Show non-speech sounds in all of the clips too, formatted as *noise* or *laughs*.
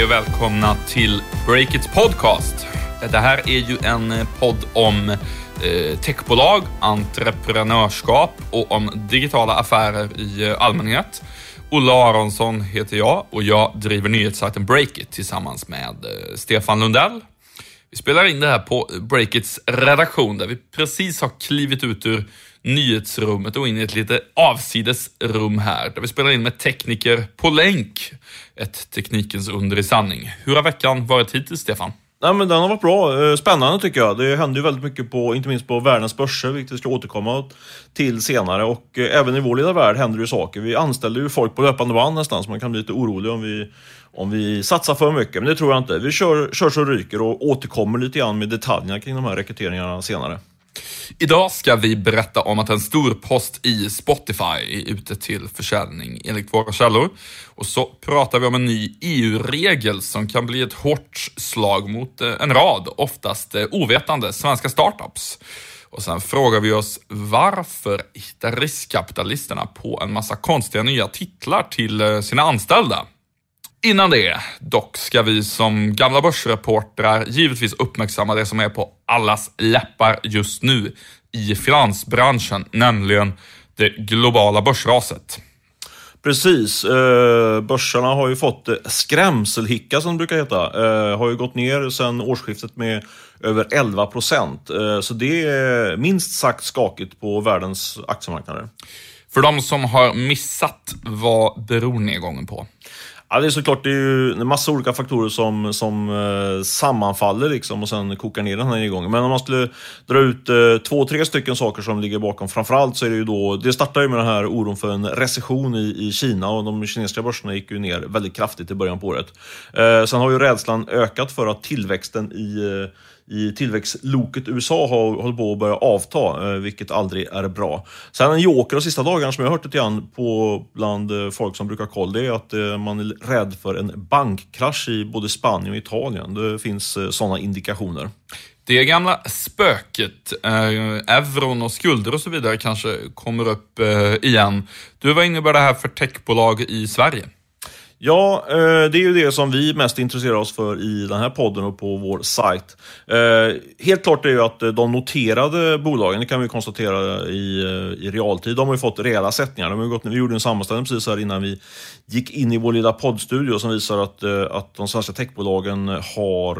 Hej och välkomna till Breakits podcast. Det här är ju en eh, podd om eh, techbolag, entreprenörskap och om digitala affärer i eh, allmänhet. Olle Aronsson heter jag och jag driver nyhetssajten Breakit tillsammans med Stefan Lundell. Vi spelar in det här på Breakits redaktion där vi precis har klivit ut ur nyhetsrummet och in i ett lite avsides rum här där vi spelar in med tekniker på länk. Ett teknikens under i sanning. Hur har veckan varit hittills, Stefan? Nej, men den har varit bra. Eh, spännande tycker jag. Det händer ju väldigt mycket på, inte minst på världens börser, vilket vi ska återkomma till senare. Och eh, även i vår lilla värld händer det ju saker. Vi anställer ju folk på löpande band nästan, så man kan bli lite orolig om vi, om vi satsar för mycket. Men det tror jag inte. Vi kör, kör så ryker och återkommer lite grann med detaljerna kring de här rekryteringarna senare. Idag ska vi berätta om att en stor post i Spotify är ute till försäljning enligt våra källor. Och så pratar vi om en ny EU-regel som kan bli ett hårt slag mot eh, en rad, oftast eh, ovetande, svenska startups. Och sen frågar vi oss varför hittar riskkapitalisterna på en massa konstiga nya titlar till eh, sina anställda? Innan det, dock, ska vi som gamla börsreportrar givetvis uppmärksamma det som är på allas läppar just nu i finansbranschen, nämligen det globala börsraset. Precis. Eh, börsarna har ju fått skrämselhicka som det brukar heta. Eh, har ju gått ner sedan årsskiftet med över 11 procent. Eh, så det är minst sagt skakigt på världens aktiemarknader. För de som har missat, vad beror nedgången på? Ja, det är såklart det är ju en massa olika faktorer som, som eh, sammanfaller liksom och sen kokar ner den här nedgången. Men om man skulle dra ut eh, två, tre stycken saker som ligger bakom. Framförallt så är det ju då, det startar ju med den här oron för en recession i, i Kina och de kinesiska börserna gick ju ner väldigt kraftigt i början på året. Eh, sen har ju rädslan ökat för att tillväxten i eh, i tillväxtloket USA har hållit på att börja avta, eh, vilket aldrig är bra. Sen en joker de sista dagarna som jag har hört lite grann på bland eh, folk som brukar ha koll, det är att eh, man är rädd för en bankkrasch i både Spanien och Italien. Det finns sådana indikationer. Det gamla spöket, eh, euron och skulder och så vidare kanske kommer upp eh, igen. Du, vad innebär det här för techbolag i Sverige? Ja, eh, det är ju det som vi mest intresserar oss för i den här podden och på vår sajt. Eh, helt klart är ju att eh, de noterade bolagen, det kan vi konstatera i, i realtid, de har ju fått rejäla sättningar. De har gått, vi gjorde en sammanställning precis här innan vi gick in i vår lilla poddstudio som visar att, att de svenska techbolagen har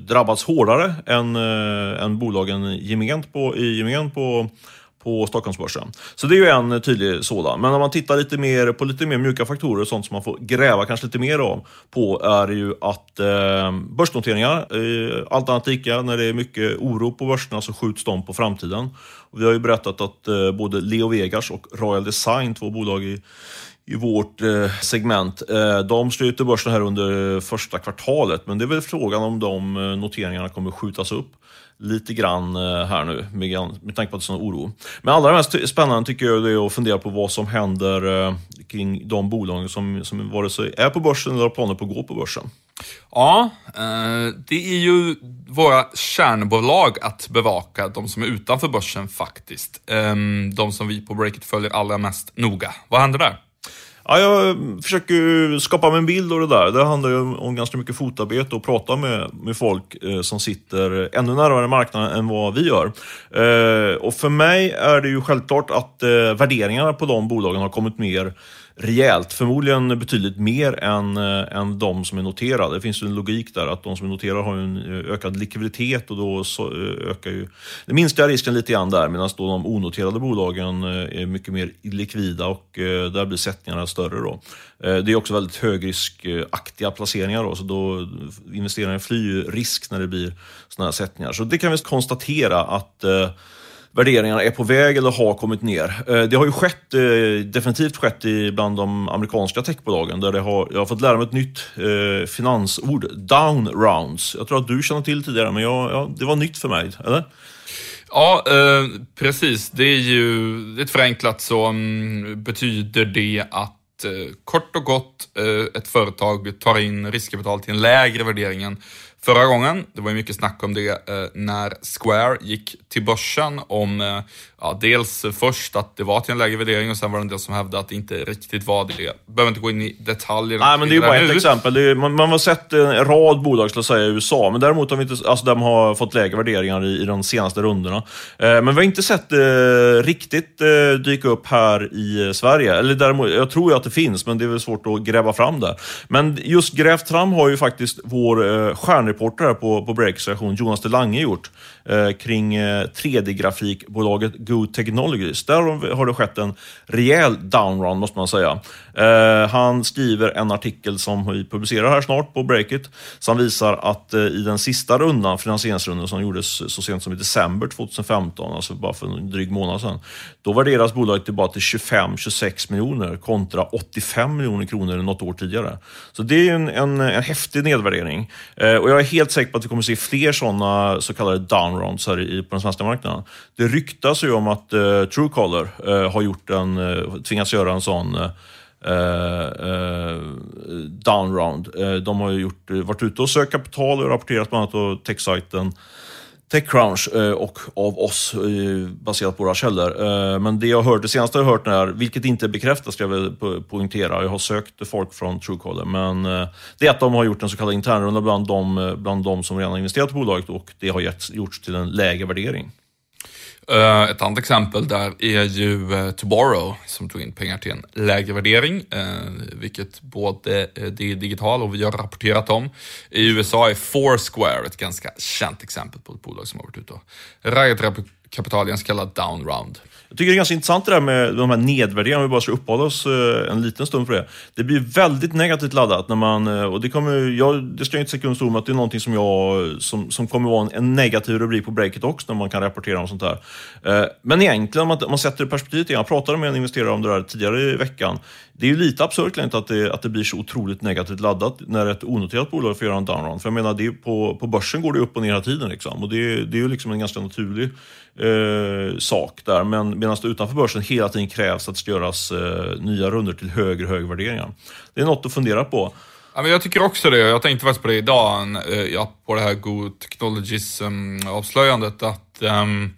drabbats hårdare än, än bolagen gement på, i gemen på på Stockholmsbörsen. Så det är ju en tydlig sådan. Men om man tittar lite mer på lite mer mjuka faktorer sånt som man får gräva kanske lite mer om, på är ju att eh, börsnoteringar, eh, allt annat lika, när det är mycket oro på börserna så skjuts de på framtiden. Och vi har ju berättat att eh, både Leo Vegas och Royal Design, två bolag i i vårt eh, segment. Eh, de sluter börsen här under första kvartalet, men det är väl frågan om de eh, noteringarna kommer skjutas upp lite grann eh, här nu med, med tanke på att det är sån oro. Men allra mest spännande tycker jag är att fundera på vad som händer eh, kring de bolagen som, som vare sig är på börsen eller har planer på att gå på börsen. Ja, eh, det är ju våra kärnbolag att bevaka, de som är utanför börsen faktiskt. Ehm, de som vi på Breakit följer allra mest noga. Vad händer där? Ja, jag försöker skapa mig en bild av det där. Det handlar ju om ganska mycket fotarbete och prata med, med folk eh, som sitter ännu närmare marknaden än vad vi gör. Eh, och för mig är det ju självklart att eh, värderingarna på de bolagen har kommit mer rejält. Förmodligen betydligt mer än, eh, än de som är noterade. Det finns ju en logik där att de som är noterade har en eh, ökad likviditet och då så, eh, ökar ju... Det minskar risken lite grann där medan då de onoterade bolagen är mycket mer likvida och där blir sättningarna större. Då. Det är också väldigt högriskaktiga placeringar då, så då investeraren flyr risk när det blir sådana här sättningar. Så det kan vi konstatera att värderingarna är på väg eller har kommit ner. Eh, det har ju skett, eh, definitivt skett bland de amerikanska techbolagen där det har, jag har fått lära mig ett nytt eh, finansord, down rounds. Jag tror att du känner till tidigare, men jag, ja, det var nytt för mig, eller? Ja, eh, precis. Det är ju, ett förenklat så um, betyder det att eh, kort och gott eh, ett företag tar in riskkapital till en lägre värdering än förra gången. Det var ju mycket snack om det eh, när Square gick till börsen om, eh, ja, dels först att det var till en lägre värdering och sen var det en del som hävdade att det inte riktigt var det. Behöver inte gå in i detaljer. Nej, men det är ju bara ett exempel. Är, man, man, har sett en rad bolag, skulle säga, i USA, men däremot har vi inte, alltså de har fått lägre värderingar i, i de senaste rundorna. Eh, men vi har inte sett det riktigt eh, dyka upp här i Sverige. Eller däremot, jag tror ju att det finns, men det är väl svårt att gräva fram det. Men just grävt fram har ju faktiskt vår eh, stjärnreporter här på, på Breaks station, Jonas Delange, gjort eh, kring eh, 3D-grafikbolaget Go Technologies. Där har det skett en rejäl downrun, måste man säga. Eh, han skriver en artikel som vi publicerar här snart på Breakit, som visar att eh, i den sista rundan, finansieringsrundan som gjordes så sent som i december 2015, alltså bara för en dryg månad sedan, då värderas bolaget till bara till 25-26 miljoner kontra 85 miljoner kronor något år tidigare. Så det är en, en, en häftig nedvärdering. Eh, och jag är helt säker på att vi kommer se fler sådana så kallade downrounds här i, på den svenska marknaden. Det ryktas ju om att eh, Truecaller eh, har gjort en, eh, tvingats göra en sån Eh, eh, downround. Eh, de har ju gjort, varit ute och sökt kapital och rapporterat bland annat på techsajten Techcrunch och av oss baserat på våra källor. Men det jag hört, det senaste jag har hört är, vilket inte bekräftas ska jag väl poängtera, jag har sökt folk från Truecaller, men det är att de har gjort en så kallad internrunda bland de, bland de som redan investerat i bolaget och det har gjorts till en lägre värdering. Eh, ett annat exempel där är ju eh, Tomorrow som tog in pengar till en lägre värdering, eh, vilket både det är digital och vi har rapporterat om. I USA är Foursquare ett ganska känt exempel på ett bolag som har varit ute och raggat kapital i en så kallad down round. Jag tycker det är ganska intressant det där med de här nedvärderingarna, om vi bara ska uppehålla oss eh, en liten stund för det. Det blir väldigt negativt laddat när man, eh, och det kommer, jag, det ska jag inte säga under stol att det är någonting som jag, som, som kommer vara en, negativ rubrik på breaket också, när man kan rapportera om sånt här. Eh, men egentligen, om man, om man sätter det i perspektivet igen, jag pratade med en investerare om det där tidigare i veckan, det är ju lite absurt att det, att det blir så otroligt negativt laddat när ett onoterat bolag får göra en downround. För jag menar, det är på, på börsen går det upp och ner hela tiden. Liksom. Och det, det är ju liksom en ganska naturlig eh, sak där. Men medan det utanför börsen hela tiden krävs att det ska göras eh, nya runder till högre och högre värderingar. Det är något att fundera på. Ja, men jag tycker också det. Jag tänkte faktiskt på det idag, eh, ja, på det här Go Technologies-avslöjandet, att um,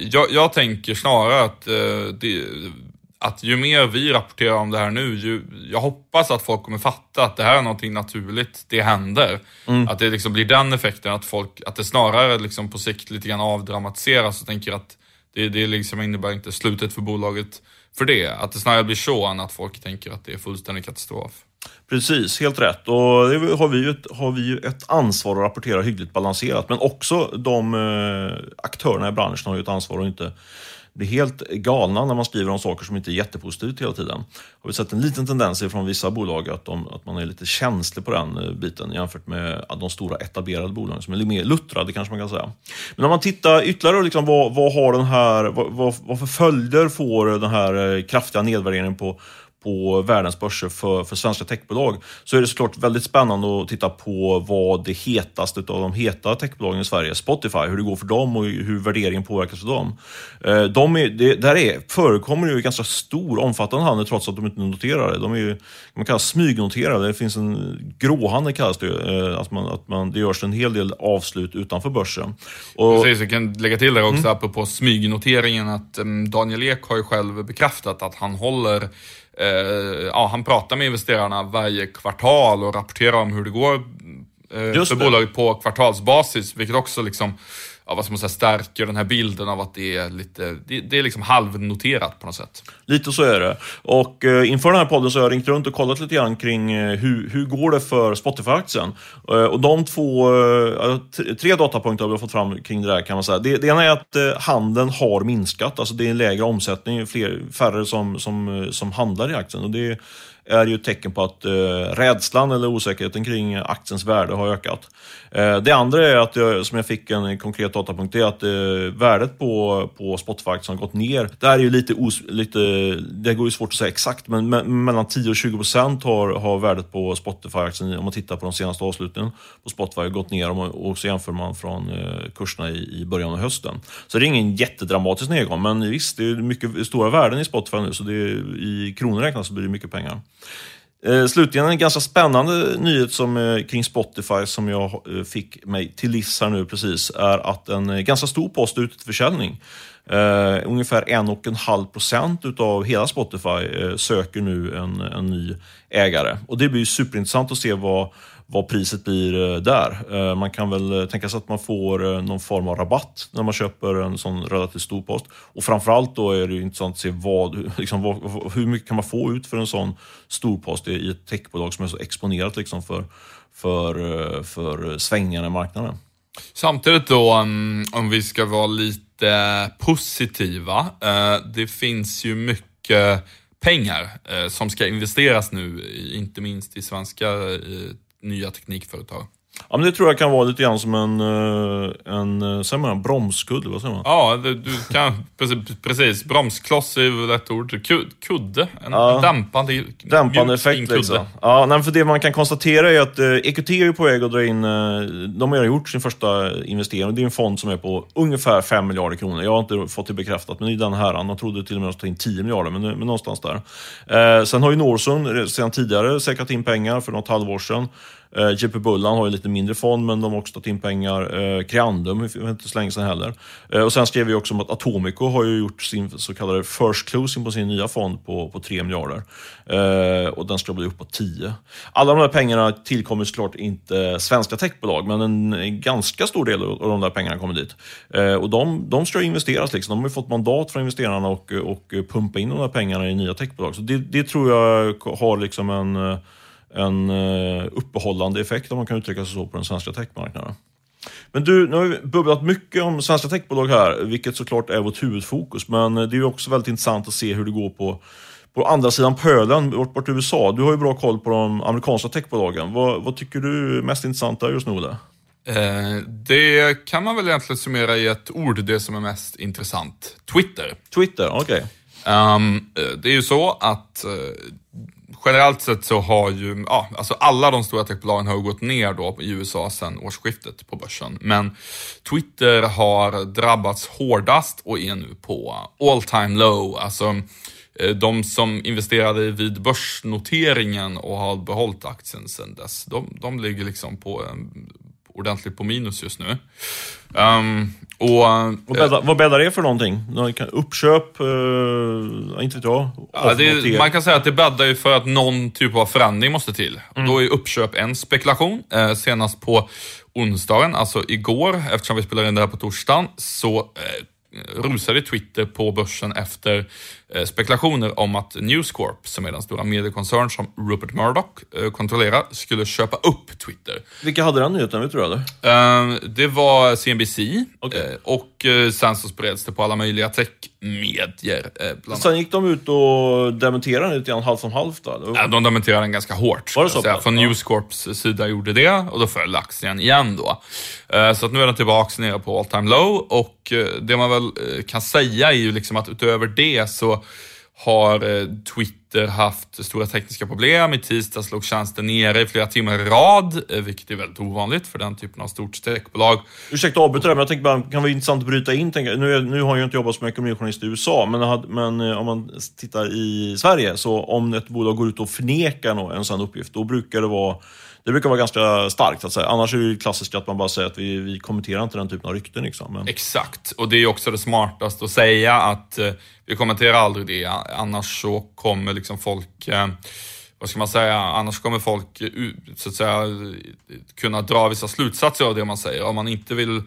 jag, jag, tänker snarare att uh, det, att ju mer vi rapporterar om det här nu, ju, jag hoppas att folk kommer fatta att det här är någonting naturligt, det händer. Mm. Att det liksom blir den effekten, att, folk, att det snarare liksom på sikt lite grann avdramatiseras och tänker att det, det liksom innebär inte slutet för bolaget för det. Att det snarare blir så än att folk tänker att det är fullständig katastrof. Precis, helt rätt. Och det har vi ju ett, har vi ju ett ansvar att rapportera hyggligt balanserat. Men också de eh, aktörerna i branschen har ju ett ansvar att inte blir helt galna när man skriver om saker som inte är jättepositivt hela tiden. Har vi sett en liten tendens från vissa bolag att, de, att man är lite känslig på den eh, biten jämfört med de stora etablerade bolagen som är lite mer luttrade kanske man kan säga. Men om man tittar ytterligare liksom, vad, vad har den här, vad, vad, vad för följder får den här eh, kraftiga nedvärderingen på på världens börser för, för svenska techbolag så är det såklart väldigt spännande att titta på vad det hetaste av de heta techbolagen i Sverige, Spotify, hur det går för dem och hur värderingen påverkas av dem. Eh, de är, det, där är, förekommer ju ganska stor, omfattande handel trots att de inte noterar det. De är ju, man kallas smygnoterade, det finns en gråhandel kallas det, eh, att man, att man, det görs en hel del avslut utanför börsen. Och, Precis, jag kan lägga till där också mm. apropå smygnoteringen att um, Daniel Ek har ju själv bekräftat att han håller ja, han pratar med investerarna varje kvartal och rapporterar om hur det går eh, för det. bolaget på kvartalsbasis, vilket också liksom ja, vad ska man säga, stärker den här bilden av att det är lite, det, det, är liksom halvnoterat på något sätt. Lite så är det. Och eh, inför den här podden så har jag ringt runt och kollat lite grann kring eh, hur, hur går det för Spotify-aktien. Eh, och de två, eh, tre datapunkter har vi fått fram kring det där kan man säga. Det, det ena är att eh, handeln har minskat, alltså det är en lägre omsättning, fler, färre som, som, eh, som handlar i aktien. Och det är ju ett tecken på att eh, rädslan eller osäkerheten kring aktiens värde har ökat. Eh, det andra är att jag, som jag fick en konkret datapunkt, det är att eh, värdet på, på Spotify-aktien har gått ner. Det här är ju lite, os, lite, det går ju svårt att säga exakt, men me, mellan 10 och 20 procent har, har värdet på Spotify-aktien, om man tittar på de senaste avsluten på Spotify, gått ner och så jämför man från eh, kurserna i, i början av hösten. Så det är ingen jättedramatisk nedgång, men visst, det är mycket stora värden i Spotify nu, så det är, i kronor räknat så blir det mycket pengar. Eh, slutligen en ganska spännande nyhet som, eh, kring Spotify som jag eh, fick mig till livs här nu precis är att en eh, ganska stor post är ute till försäljning. Eh, ungefär 1,5 procent utav hela Spotify eh, söker nu en, en ny ägare. Och det blir superintressant att se vad, vad priset blir eh, där. Eh, man kan väl eh, tänka sig att man får någon form av rabatt när man köper en sån relativt stor post. Och framförallt då är det intressant att se vad, *laughs* liksom, vad, hur mycket kan man få ut för en sån stor post i ett techbolag som är så exponerat liksom för, för, för svängningarna i marknaden. Samtidigt då, om vi ska vara lite positiva. Det finns ju mycket pengar som ska investeras nu, inte minst i svenska nya teknikföretag. Ja, men det tror jag kan vara lite grann som en, eh, en eh, säger man, bromskudde, vad säger man? Ja, du kan, precis, precis. Bromskloss är väl rätt ord. Kudde, en ja. dämpande, dämpande effekt. Liksom. Ja, nej, för det man kan konstatera är att eh, EQT är på väg att dra in, de har gjort sin första investering. Det är en fond som är på ungefär 5 miljarder kronor. Jag har inte fått det bekräftat, men i den här, de trodde till och med att ta in 10 miljarder, men, men någonstans där. Eh, sen har ju Norson sedan tidigare säkrat in pengar för något halvår sedan. Eh, JP Bullan har ju lite mindre fond, men de har också tagit in pengar. Eh, Creandum, inte så länge sedan heller. Eh, och sen skrev vi också om att Atomico har ju gjort sin så kallade first closing på sin nya fond på, på 3 miljarder. Eh, och den ska bli upp på 10. Alla de där pengarna tillkommer såklart inte svenska techbolag, men en, ganska stor del av de där pengarna kommer dit. Eh, och de, de ska investeras, liksom. de har ju fått mandat från investerarna och, och pumpa in de där pengarna i nya techbolag. Så det, det tror jag har liksom en eh, en eh, uppehållande effekt om man kan uttrycka sig så på den svenska techmarknaden. Men du, nu har vi bubblat mycket om svenska techbolag här, vilket såklart är vårt huvudfokus. Men det är ju också väldigt intressant att se hur det går på, på andra sidan pölen, bort, bort USA. Du har ju bra koll på de amerikanska techbolagen. Vad, vad tycker du är mest intressant där just nu? Där? Eh, det kan man väl egentligen summera i ett ord, det som är mest intressant. Twitter. Twitter, okej. Okay. Um, ehm, det är ju så att uh, generellt sett så har ju, ja, alltså alla de stora techbolagen har gått ner då i USA sedan årsskiftet på börsen. Men Twitter har drabbats hårdast och är nu på all time low. Alltså eh, de som investerade vid börsnoteringen och har behållit aktien sedan dess, de, de ligger liksom på en ordentligt på minus just nu. Um, och, vad, bäddar, vad bäddar det för någonting? Uppköp? Uh, inte vet jag. Ja, det, man kan säga att det bäddar ju för att någon typ av förändring måste till. Mm. Då är uppköp en spekulation. Eh, senast på onsdagen, alltså igår, eftersom vi spelar in det här på torsdagen, så eh, rusade Twitter på börsen efter eh, spekulationer om att News Corp, som är den stora mediekoncern som Rupert Murdoch eh, kontrollerar, skulle köpa upp Twitter. Vilka hade den nyheten, vet du eller? Eh, det var CNBC okay. och sen så spreds det på alla möjliga techmedier. Sen gick de ut och dementerade den lite grann halvt om halvt då? De dementerade den ganska hårt. Var det så? Från News Corps sida gjorde det och då föll aktien igen då. Så att nu är den tillbaka nere på all time low och det man väl kan säga är ju liksom att utöver det så har eh, Twitter haft stora tekniska problem. I tisdags låg tjänsten nere i flera timmar i rad, eh, vilket är väldigt ovanligt för den typen av stort techbolag. Ursäkta att avbryta men jag tänker bara, det kan vara intressant att bryta in. Tänka, nu, nu har jag inte jobbat som ekonomijournalist i USA, men, men eh, om man tittar i Sverige, så om ett bolag går ut och förnekar en sån uppgift, då brukar det vara det brukar vara ganska starkt. Att säga. Annars är det klassiskt att man bara säger att vi, vi kommenterar inte den typen av rykten. Liksom. Men... Exakt, och det är också det smartaste att säga att vi kommenterar aldrig det. Annars så kommer liksom folk eh, vad ska man säga, annars kommer folk eh, så att säga, kunna dra vissa slutsatser av det man säger. Om man inte vill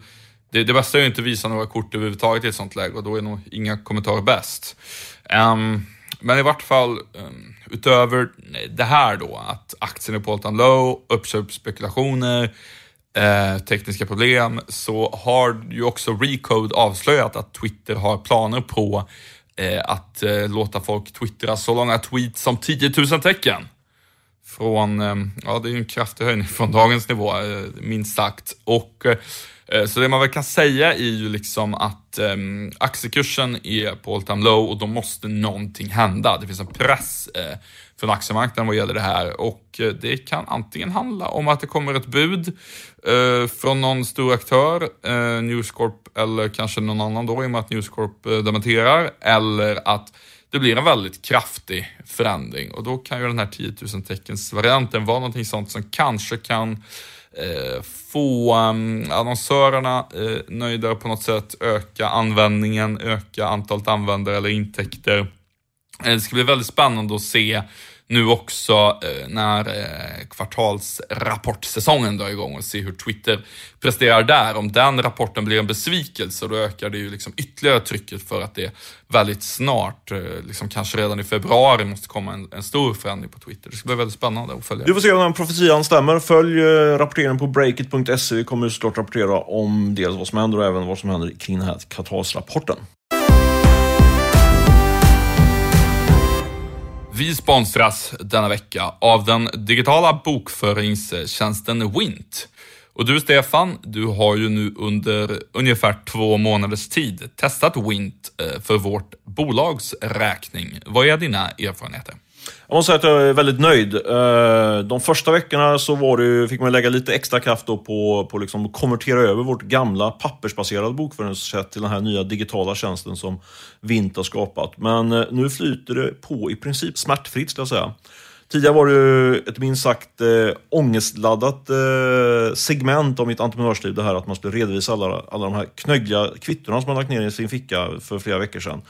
det, det bästa är att inte visa några kort överhuvudtaget i ett sånt läge och då är nog inga kommentarer bäst. Um, men i vart fall, um, utöver det här då, att aktien är på all low, uppköpsspekulationer, eh, tekniska problem, så har ju också Recode avslöjat att Twitter har planer på Eh, att eh, låta folk twittra så långa tweets som 10 000 tecken. Från, eh, ja det är ju en kraftig höjning från dagens nivå, eh, minst sagt. Och eh, Eh, så det man väl kan säga är ju liksom att eh, aktiekursen är på all time low och då måste någonting hända. Det finns en press eh, från aktiemarknaden vad gäller det här och eh, det kan antingen handla om att det kommer ett bud eh, från någon stor aktör, eh, News Corp eller kanske någon annan då i och med att News Corp eh, dementerar, eller att det blir en väldigt kraftig förändring och då kan ju den här 10 000 teckens varianten vara någonting sånt som kanske kan eh, Eh, få um, annonsörerna eh, på något sätt, öka användningen, öka antalet användare eller intäkter. Eh, det ska bli väldigt spännande att se nu också eh, när eh, kvartalsrapportsäsongen drar igång och se hur Twitter presterar där. Om den rapporten blir en besvikelse, då ökar det ju liksom ytterligare trycket för att det väldigt snart, eh, liksom kanske redan i februari, måste komma en, en stor förändring på Twitter. Det ska bli väldigt spännande att följa. Vi får se om den profetian stämmer. Följ eh, rapporteringen på breakit.se. Vi kommer såklart rapportera om dels vad som händer och även vad som händer kring den här kvartalsrapporten. Vi sponsras denna vecka av den digitala bokföringstjänsten Wint. Och du Stefan, du har ju nu under ungefär två månaders tid testat Wint eh, för vårt bolags räkning. Vad är dina erfarenheter? Jag måste säga att jag är väldigt nöjd. Eh, de första veckorna så var det, fick man lägga lite extra kraft på, på liksom att konvertera över vårt gamla pappersbaserade bokföringssätt till den här nya digitala tjänsten som Vint har skapat. Men eh, nu flyter det på i princip smärtfritt, ska jag säga. Tidigare var det ett minst sagt äh, ångestladdat äh, segment av mitt entreprenörsliv. Det här att man skulle redovisa alla, alla de här knöggliga kvittorna som man lagt ner i sin ficka för flera veckor sedan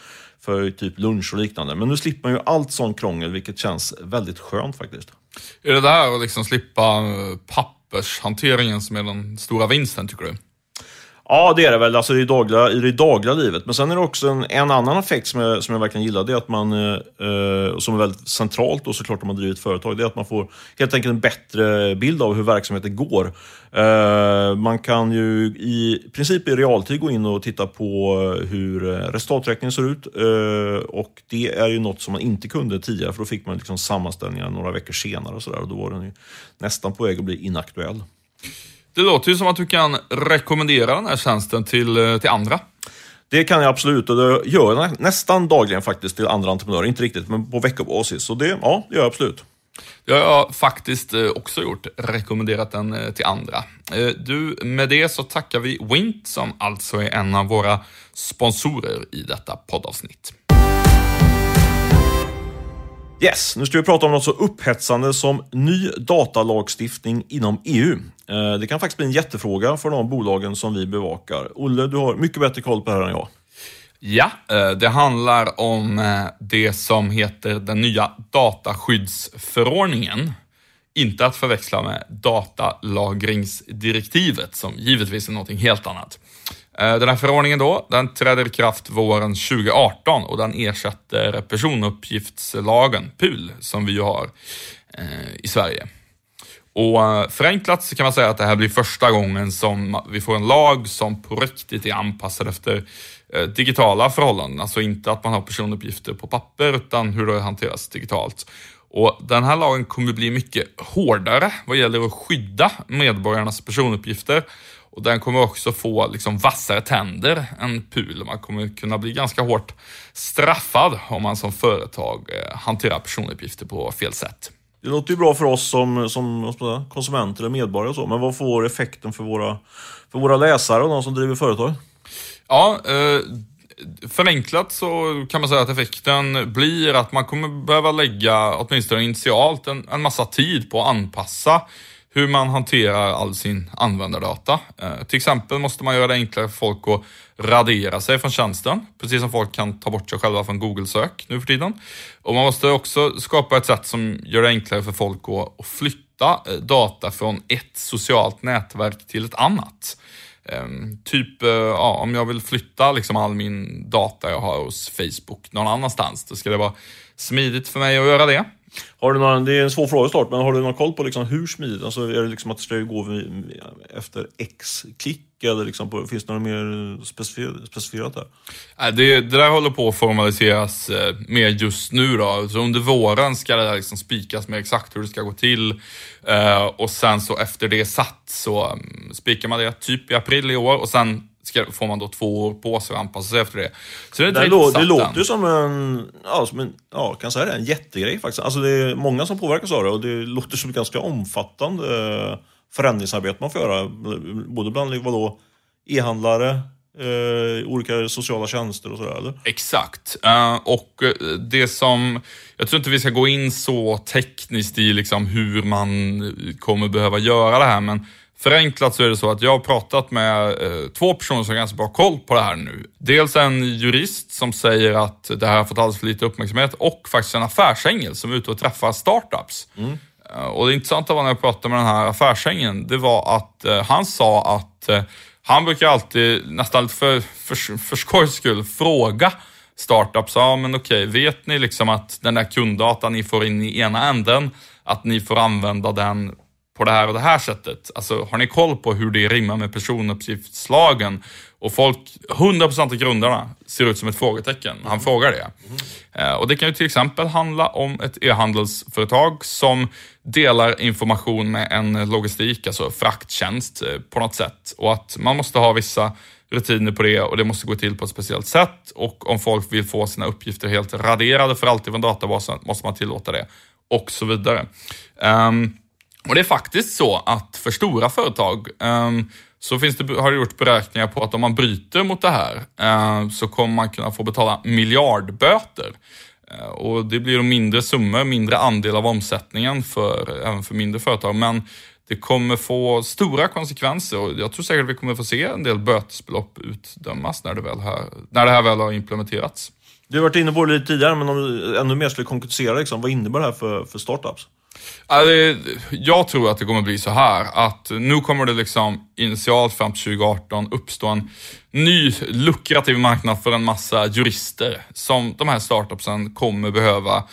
för typ lunch och liknande. Men nu slipper man ju allt sånt krångel, vilket känns väldigt skönt faktiskt. Är det där att liksom slippa pappershanteringen som är den stora vinsten, tycker du? Ja, det är det väl, alltså i, det dagliga, i det dagliga livet. Men sen är det också en, en annan effekt som jag, som jag verkligen gillar, det är att man, eh, eh, som är väldigt centralt och såklart om man driver ett företag, det är att man får helt enkelt en bättre bild av hur verksamheten går. Eh, man kan ju i princip i realtid gå in och titta på hur eh, resultaträkningen ser ut. Eh, och det är ju något som man inte kunde tidigare, för då fick man liksom sammanställningar några veckor senare och, så där, och då var den ju nästan på väg att bli inaktuell. Det låter ju som att du kan rekommendera den här tjänsten till, eh, till andra. Det kan jag absolut och det gör jag nästan dagligen faktiskt till andra entreprenörer. Inte riktigt, men på veckobasis. Så det, ja, det gör jag absolut. Det har jag faktiskt eh, också gjort, rekommenderat den eh, till andra. Du, med det så tackar vi Wint som alltså är en av våra sponsorer i detta poddavsnitt. Yes, nu ska vi prata om något så upphetsande som ny datalagstiftning inom EU. Eh, det kan faktiskt bli en jättefråga för de bolagen som vi bevakar. Olle, du har mycket bättre koll på det här än jag. Ja, eh, det handlar om eh, det som heter den nya dataskyddsförordningen. Inte att förväxla med datalagringsdirektivet som givetvis är någonting helt annat. Eh, den här förordningen då, den träder i kraft våren 2018 och den ersätter personuppgiftslagen, PUL, som vi ju har eh, i Sverige. Och eh, förenklat så kan man säga att det här blir första gången som vi får en lag som på riktigt är anpassad efter digitala förhållanden. Alltså inte att man har personuppgifter på papper utan hur det hanteras digitalt. Och Den här lagen kommer bli mycket hårdare vad gäller att skydda medborgarnas personuppgifter och den kommer också få liksom vassare tänder än PUL. Man kommer kunna bli ganska hårt straffad om man som företag eh, hanterar personuppgifter på fel sätt. Det låter ju bra för oss som, som konsumenter och medborgare och så, men vad får effekten för våra, för våra läsare och de som driver företag? Ja, eh, förenklat så kan man säga att effekten blir att man kommer behöva lägga, åtminstone initialt, en, en massa tid på att anpassa hur man hanterar all sin användardata. Eh, till exempel måste man göra det enklare för folk att radera sig från tjänsten, precis som folk kan ta bort sig själva från Google-sök nu för tiden. Och man måste också skapa ett sätt som gör det enklare för folk att flytta eh, data från ett socialt nätverk till ett annat. Um, typ uh, ja, om jag vill flytta liksom all min data jag har hos Facebook någon annanstans, då ska det vara smidigt för mig att göra det. Har du någon, det är en svår fråga såklart, men har du någon koll på liksom hur smidigt? Alltså är det liksom att det ska gå efter X-klick eller liksom på, finns det något mer specificerat där? Det, det där håller på att formaliseras eh, mer just nu då. Så under våren ska det där liksom spikas med exakt hur det ska gå till. Eh, och sen så efter det är satt så mm, spikar man det typ i april i år och sen ska, får man då två år på sig att anpassa sig efter det. Så det, det, lå, det låter ju som en, ja, som en, ja, kan säga det, en jättegrej faktiskt. Alltså det är många som påverkas av det och det låter som ett ganska omfattande förändringsarbete man får göra. Både bland vadå, e-handlare, Eh, olika sociala tjänster och sådär, eller? Exakt. Uh, och det som, jag tror inte vi ska gå in så tekniskt i liksom hur man kommer behöva göra det här, men Förenklat så är det så att jag har pratat med eh, två personer som har ganska bra koll på det här nu. Dels en jurist som säger att det här har fått alldeles för lite uppmärksamhet och faktiskt en affärsängel som är ute och träffar startups. Mm. Eh, och det intressanta var när jag pratade med den här affärsängeln, det var att eh, han sa att eh, han brukar alltid, nästan för, för, för skojs skull, fråga startups, ja men okej, vet ni liksom att den där kunddatan ni får in i ena änden, att ni får använda den på det här och det här sättet. Alltså, har ni koll på hur det rimmar med personuppgiftslagen? Och folk, 100% av grundarna ser ut som ett frågetecken. Han frågar det. Mm. Och det kan ju till exempel handla om ett e-handelsföretag som delar information med en logistik, alltså frakttjänst eh, på något sätt. Och att man måste ha vissa rutiner på det och det måste gå till på ett speciellt sätt. Och om folk vill få sina uppgifter helt raderade för alltid från databasen måste man tillåta det. Och så vidare. Um, och det är faktiskt så att för stora företag um, så finns det, har det gjort beräkningar på att om man bryter mot det här uh, så kommer man kunna få betala miljardböter. Uh, och det blir mindre summor, mindre andel av omsättningen för, även för mindre företag. Men det kommer få stora konsekvenser och jag tror säkert att vi kommer få se en del bötesbelopp utdömas när det, väl här, när det här väl har implementerats. Du har varit inne på det lite tidigare, men om du ännu mer skulle konkretisera, liksom, vad innebär det här för, för startups? Alltså, jag tror att det kommer bli så här att nu kommer det liksom initialt fram till 2018 uppstå en ny lukrativ marknad för en massa jurister som de här startupsen kommer behöva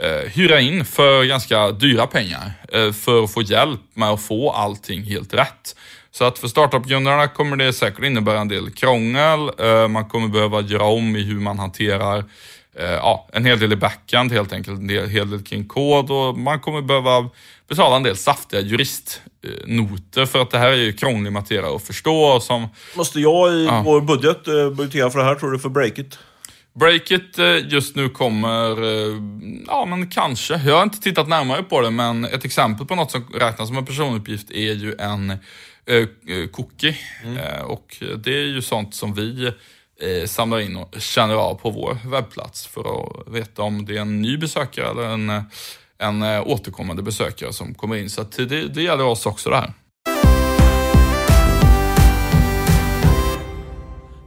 eh, hyra in för ganska dyra pengar eh, för att få hjälp med att få allting helt rätt. Så att för startup-grundarna kommer det säkert innebära en del krångel. Eh, man kommer behöva göra om i hur man hanterar Eh, ja, en hel del i backend helt enkelt, en hel del kring kod och man kommer behöva betala en del saftiga juristnoter för att det här är ju krånglig materia att förstå. Som, Måste jag i ja. vår budget eh, budgetera för det här tror du, för Breakit? Breakit eh, just nu kommer, ja men kanske, jag har inte tittat närmare på det, men ett exempel på något som räknas som en personuppgift är ju en eh, cookie. Mm. Eh, och det är ju sånt som vi eh, Eh, samlar in och känner av på vår webbplats för att veta om det är en ny besökare eller en, en eh, återkommande besökare som kommer in. Så det, det gäller oss också det här.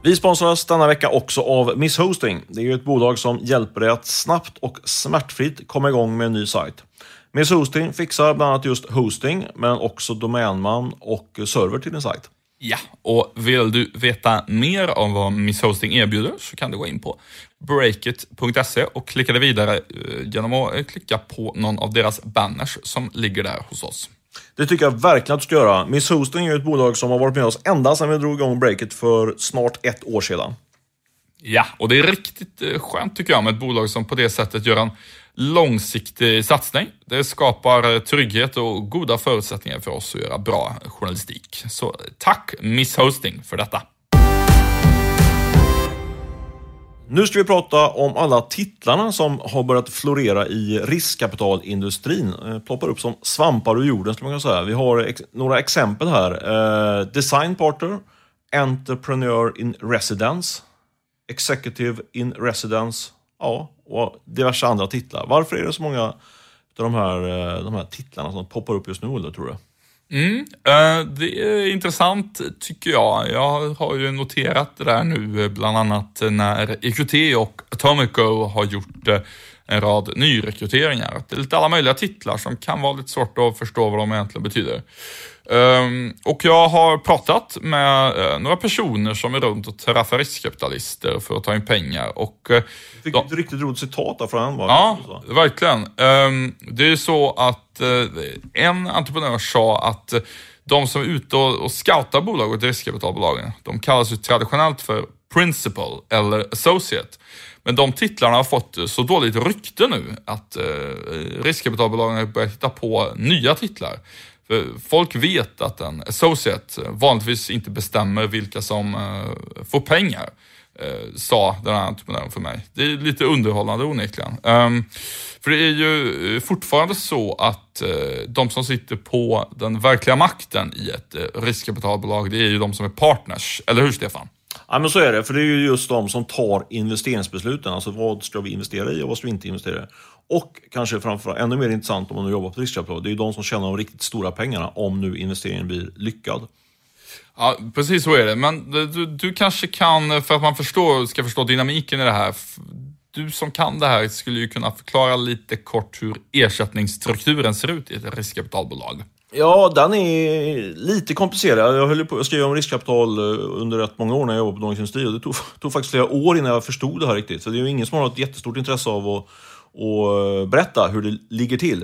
Vi sponsras denna vecka också av Miss Hosting. Det är ju ett bolag som hjälper dig att snabbt och smärtfritt komma igång med en ny sajt. Miss Hosting fixar bland annat just hosting, men också domänman och server till din sajt. Ja, och vill du veta mer om vad Miss Hosting erbjuder så kan du gå in på breakit.se och klicka dig vidare eh, genom att eh, klicka på någon av deras banners som ligger där hos oss. Det tycker jag verkligen att du ska göra. Miss Hosting är ett bolag som har varit med oss ända sedan vi drog igång Breakit för snart ett år sedan. Ja, och det är riktigt eh, skönt tycker jag med ett bolag som på det sättet gör en långsiktig satsning. Det skapar trygghet och goda förutsättningar för oss att göra bra journalistik. Så tack Miss Hosting för detta. Nu ska vi prata om alla titlarna som har börjat florera i riskkapitalindustrin. Eh, ploppar upp som svampar ur jorden skulle man kunna säga. Vi har ex några exempel här. Eh, Design Partner, Entrepreneur in Residence, Executive in Residence, ja, och diverse andra titlar. Varför är det så många av de här, eh, de här titlarna som poppar upp just nu, Olle, tror du? Mm, eh, det är intressant tycker jag. Jag har ju noterat det där nu eh, bland annat när EQT och Atomico har gjort en rad nyrekryteringar. Det är lite alla möjliga titlar som kan vara lite svårt att förstå vad de egentligen betyder. Um, och jag har pratat med uh, några personer som är runt och träffar riskkapitalister för att ta in pengar. Och, uh, Fick du ett riktigt roligt citat där från honom? Ja, verkligen. Um, det är så att uh, en entreprenör sa att de som är ute och, och scoutar bolag och riskkapitalbolagen, de kallas ju traditionellt för principal eller associate. Men de titlarna har fått så dåligt rykte nu att eh, riskkapitalbolagen har börjat hitta på nya titlar. För folk vet att en associate vanligtvis inte bestämmer vilka som eh, får pengar, eh, sa den här entreprenören för mig. Det är lite underhållande onekligen. Um, för det är ju eh, fortfarande så att eh, de som sitter på den verkliga makten i ett eh, riskkapitalbolag, det är ju de som är partners. Eller hur Stefan? Ja, men så är det. För det är ju just de som tar investeringsbesluten. Alltså vad ska vi investera i och vad ska vi inte investera i? Och kanske framförallt, ännu mer intressant om man nu jobbar på riskkapital, det är ju de som tjänar de riktigt stora pengarna om nu investeringen blir lyckad. Ja, precis så är det. Men du, du kanske kan, för att man förstår, ska förstå dynamiken i det här, du som kan det här skulle ju kunna förklara lite kort hur ersättningsstrukturen ser ut i ett riskkapitalbolag. Ja, den är lite komplicerad. Jag höll på att skriva om riskkapital eh, under rätt många år när jag jobbade på Dagens Industri och det tog, tog, faktiskt flera år innan jag förstod det här riktigt. Så det är ju ingen som har ett jättestort intresse av att och eh, berätta hur det ligger till.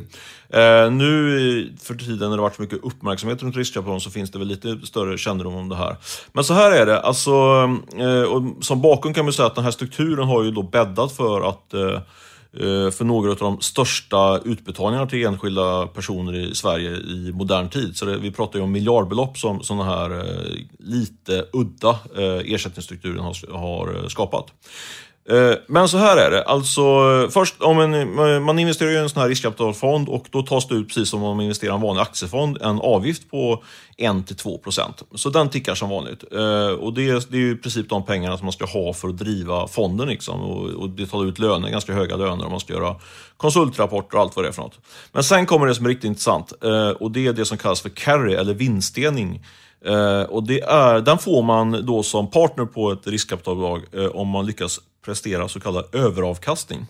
Eh, nu för tiden när det varit så mycket uppmärksamhet runt riskkapital så finns det väl lite större kännedom om det här. Men så här är det, alltså, eh, och som bakgrund kan man säga att den här strukturen har ju då bäddat för att eh, eh, för några av de största utbetalningarna till enskilda personer i Sverige i modern tid. Så det, vi pratar ju om miljardbelopp som sådana här eh, lite udda eh, ersättningsstrukturen har, har skapat. Eh, men så här är det, alltså först om en, eh, man investerar i en sån här riskkapitalfond och då tas det ut, precis som om man investerar i en vanlig aktiefond, en avgift på 1-2%. Så den tickar som vanligt. Eh, och det, det är ju i princip de pengarna som man ska ha för att driva fonden. Liksom. Och, och det tar ut löner, ganska höga löner om man ska göra konsultrapporter och allt vad det är för något. Men sen kommer det som är riktigt intressant och det är det som kallas för carry eller vinstdelning. och det är, den får man då som partner på ett riskkapitalbolag om man lyckas prestera så kallad överavkastning.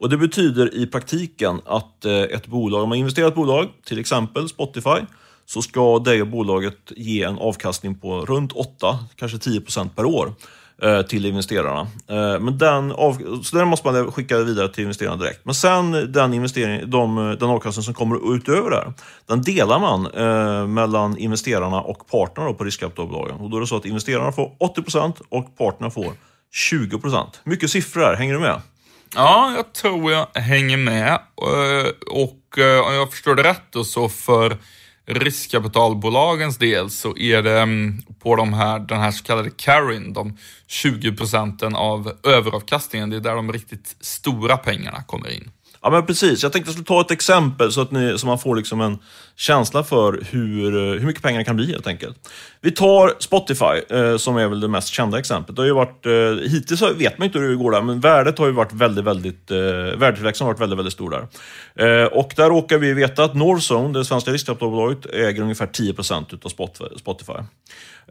Och Det betyder i praktiken att eh, ett bolag, om man investerar i ett bolag, till exempel Spotify, så ska det bolaget ge en avkastning på runt 8, kanske 10 procent per år eh, till investerarna. Eh, men den, av, så den måste man skicka vidare till investerarna direkt. Men sen den, investering, de, den avkastning som kommer utöver det här, den delar man eh, mellan investerarna och partnerna på riskkapitalbolagen. Och då är det så att investerarna får 80 procent och partnerna får 20 procent. Mycket siffror här, hänger du med? Ja, jag tror jag hänger med. Eh, och eh, om jag förstår det rätt då, så för riskkapitalbolagens del så är det mm, på de här, den här så kallade carryn, de 20 procenten av överavkastningen, det är där de riktigt stora pengarna kommer in. Ja men precis, jag tänkte jag skulle ta ett exempel så att ni, så man får liksom en känsla för hur, eh, hur mycket pengar det kan bli helt enkelt. Vi tar Spotify eh, som är väl det mest kända exemplet. Det har ju varit, eh, hittills vet man inte hur det går där, men värdet har ju varit väldigt, väldigt, eh, värdetillväxten har varit väldigt, väldigt stor där. Eh, och där råkar vi veta att Northzone, det svenska riskkapitalbolaget, äger ungefär 10% utav Spotify.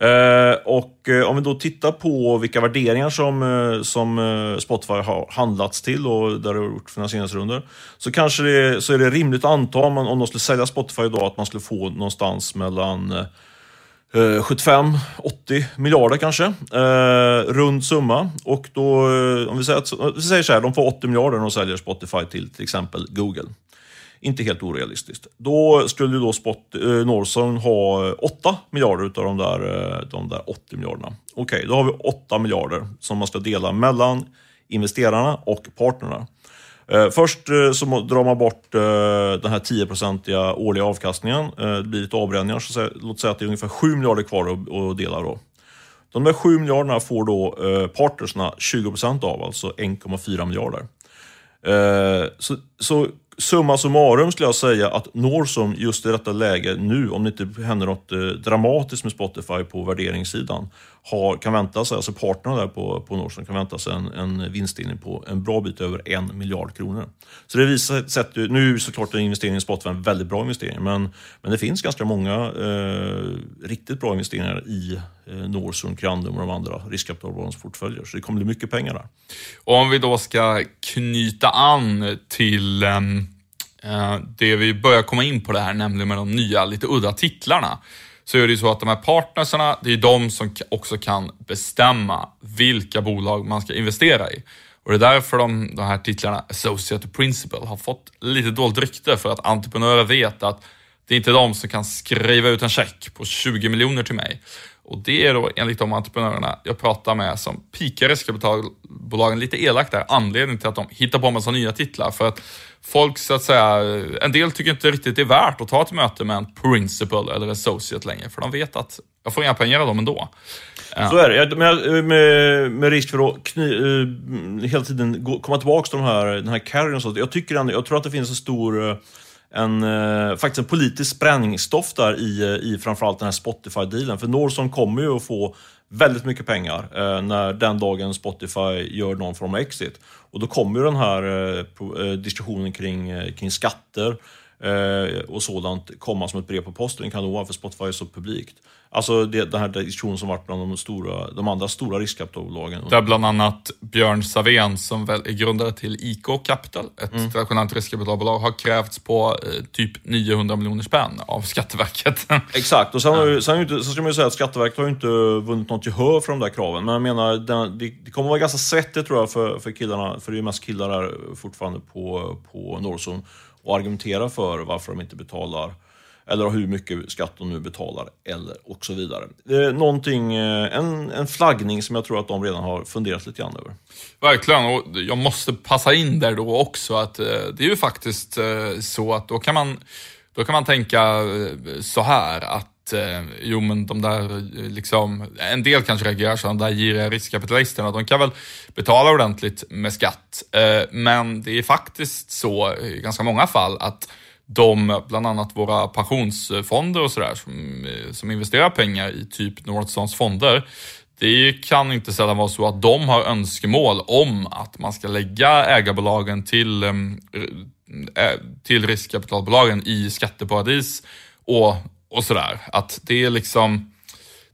Eh, och eh, om vi då tittar på vilka värderingar som, eh, som Spotify har handlats till och där det har gjort finansieringsrundor. så kanske det, så är det rimligt att anta om, man, om de skulle sälja Spotify idag att man skulle få någonstans mellan 75-80 miljarder kanske, eh, rund summa. Och då, om vi säger, att, vi säger så här, de får 80 miljarder när de säljer Spotify till till exempel Google. Inte helt orealistiskt. Då skulle då Spot, eh, Northern ha 8 miljarder av de där, eh, de där 80 miljarderna. Okej, okay, då har vi 8 miljarder som man ska dela mellan investerarna och partnerna. Eh, först eh, så drar man bort eh, den här 10-procentiga årliga avkastningen. Eh, det blir lite avbränningar, så låt säga att det är ungefär 7 miljarder kvar att, att dela. Då. De där 7 miljarderna får då eh, partnersna 20 procent av, alltså 1,4 miljarder. Eh, så, så summa summarum skulle jag säga att Norsom just i detta läge nu, om det inte händer något eh, dramatiskt med Spotify på värderingssidan, har, kan vänta sig, alltså parterna där på, på Norsen kan vänta sig en, en vinstdelning på en bra bit över en miljard kronor. Så det visar sätt, nu är såklart en investering i Spotify en väldigt bra investering, men, men det finns ganska många eh, riktigt bra investeringar i eh, Norsen, Crandum och de andra riskkapitalbolagens portföljer. Så det kommer bli mycket pengar där. Och om vi då ska knyta an till eh, eh det vi börjar komma in på det här, nämligen med de nya lite udda titlarna så är det ju så att de här partnerserna, det är de som också kan bestämma vilka bolag man ska investera i. Och det är därför de, de här titlarna Associate Principal har fått lite dåligt rykte för att entreprenörer vet att det är inte de som kan skriva ut en check på 20 miljoner till mig. Och det är då enligt de entreprenörerna jag pratar med som pikar riskkapitalbolagen lite elakt där, anledningen till att de hittar på en massa nya titlar. För att folk så att säga, en del tycker inte riktigt det är värt att ta ett möte med en principal eller associate längre, för de vet att jag får inga pengar av dem ändå. Så är det. Med, med, med risk för att kny, uh, hela tiden gå, komma tillbaka till de här, den här carryn och sånt. Jag, tycker ändå, jag tror att det finns en stor eh, en, eh, faktiskt en politisk sprängstoff där i, eh, i framförallt den här Spotify-dealen. För Norson kommer ju att få väldigt mycket pengar eh, när den dagen Spotify gör någon form av exit. Och då kommer ju den här eh, eh diskussionen kring, eh, kring skatter eh, och sådant komma som ett brev på posten kan kanon för Spotify är så publikt. Alltså det, den här diskussionen som varit bland de, stora, de andra stora riskkapitalbolagen. Där bland annat Björn Savén, som väl är grundare till IK Capital, ett mm. traditionellt riskkapitalbolag, har krävts på eh, typ 900 miljoner spänn av Skatteverket. *laughs* Exakt, och sen, ja. sen, sen ska man ju säga att Skatteverket har ju inte vunnit något gehör för de där kraven. Men jag menar, det, det kommer vara ganska svettigt tror jag för, för killarna, för det är ju mest killar där fortfarande på, på Norson, och argumentera för varför de inte betalar eller hur mycket skatt de nu betalar, eller och så vidare. Eh, någonting, eh, en, en flaggning som jag tror att de redan har funderat lite grann över. Verkligen, och jag måste passa in där då också att eh, det är ju faktiskt så att då kan man, då kan man tänka så här att jo men de där, liksom, en del kanske reagerar så, de där giriga riskkapitalisterna, de kan väl betala ordentligt med skatt. Men det är faktiskt så i ganska många fall att de, bland annat våra pensionsfonder och sådär, som, eh, som investerar pengar i typ Northstons fonder, det kan inte sällan vara så att de har önskemål om att man ska lägga ägarbolagen till, eh, eh, till riskkapitalbolagen i skatteparadis och, och sådär. Att det är liksom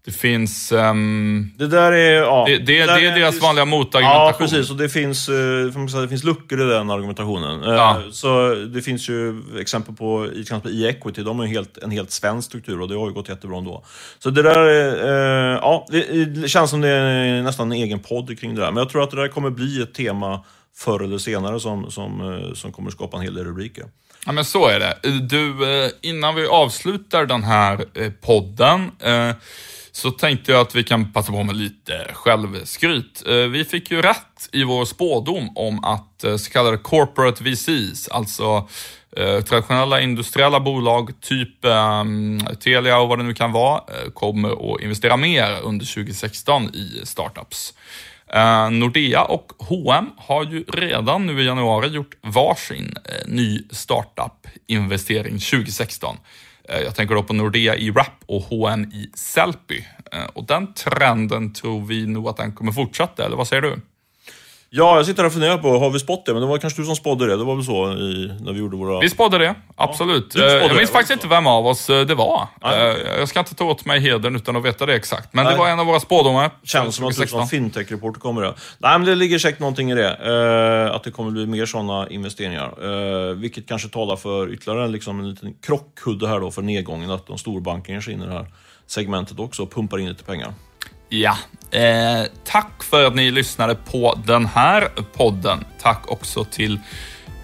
det finns... Um, det där är... Ja, det, det, det, det är deras vanliga motargumentation. Ja, precis. Och det finns, säga, det finns luckor i den argumentationen. Uh, ja. Så det finns ju exempel på i, exempel i Equity, de har helt, en helt svensk struktur och det har ju gått jättebra ändå. Så det där är... Uh, ja, det, känns som det är nästan en egen podd kring det där. Men jag tror att det där kommer bli ett tema förr eller senare som, som, som kommer skapa en hel del rubriker. Ja, men så är det. Du, innan vi avslutar den här podden så tänkte jag att vi kan passa på med lite självskryt. Eh, vi fick ju rätt i vår spådom om att eh, så kallade corporate VCs, alltså eh, traditionella industriella bolag, typ ehm, Telia och vad det nu kan vara, kommer att investera mer under 2016 i startups. Nordea och H&M har ju redan nu i januari gjort varsin ny startup-investering 2016. Eh, jag tänker då på Nordea i Wrap och HN i Sellpy. Eh, och den trenden tror vi nog att den kommer fortsätta, eller vad säger du? Ja, jag sitter här och funderar på, har vi spått det? Men det var kanske du som spådde det? Det var väl så i, när vi gjorde våra... Vi spådde det, absolut. Ja, jag minns det, faktiskt inte vem av oss eh, det var. Nej. Jag ska inte ta åt mig hedern utan att veta det exakt. Men Nej. det var en av våra spådomar. Känns som att du som fintech-reporter kommer det. Nej, men det ligger säkert någonting i det. att det kommer bli mer sådana investeringar. vilket kanske talar för ytterligare liksom, en liten krockkudde här då för nedgången. Att de storbankerna ger sig in i det här segmentet också och pumpar in lite pengar. Ja, eh, tack för att ni lyssnade på den här podden. Tack också till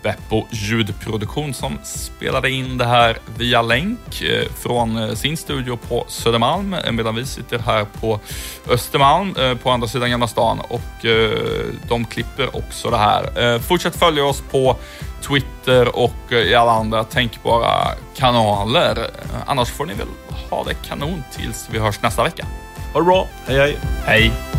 Beppo ljudproduktion som spelade in det här via länk eh, från eh, sin studio på Södermalm eh, medan vi sitter här på Östermalm på andra sidan Gamla stan och de klipper också det här. Fortsätt följa oss på Twitter och i alla andra tänkbara kanaler. Annars får ni väl ha det kanon tills vi hörs nästa vecka. Ha det bra. Hej hej. Hej.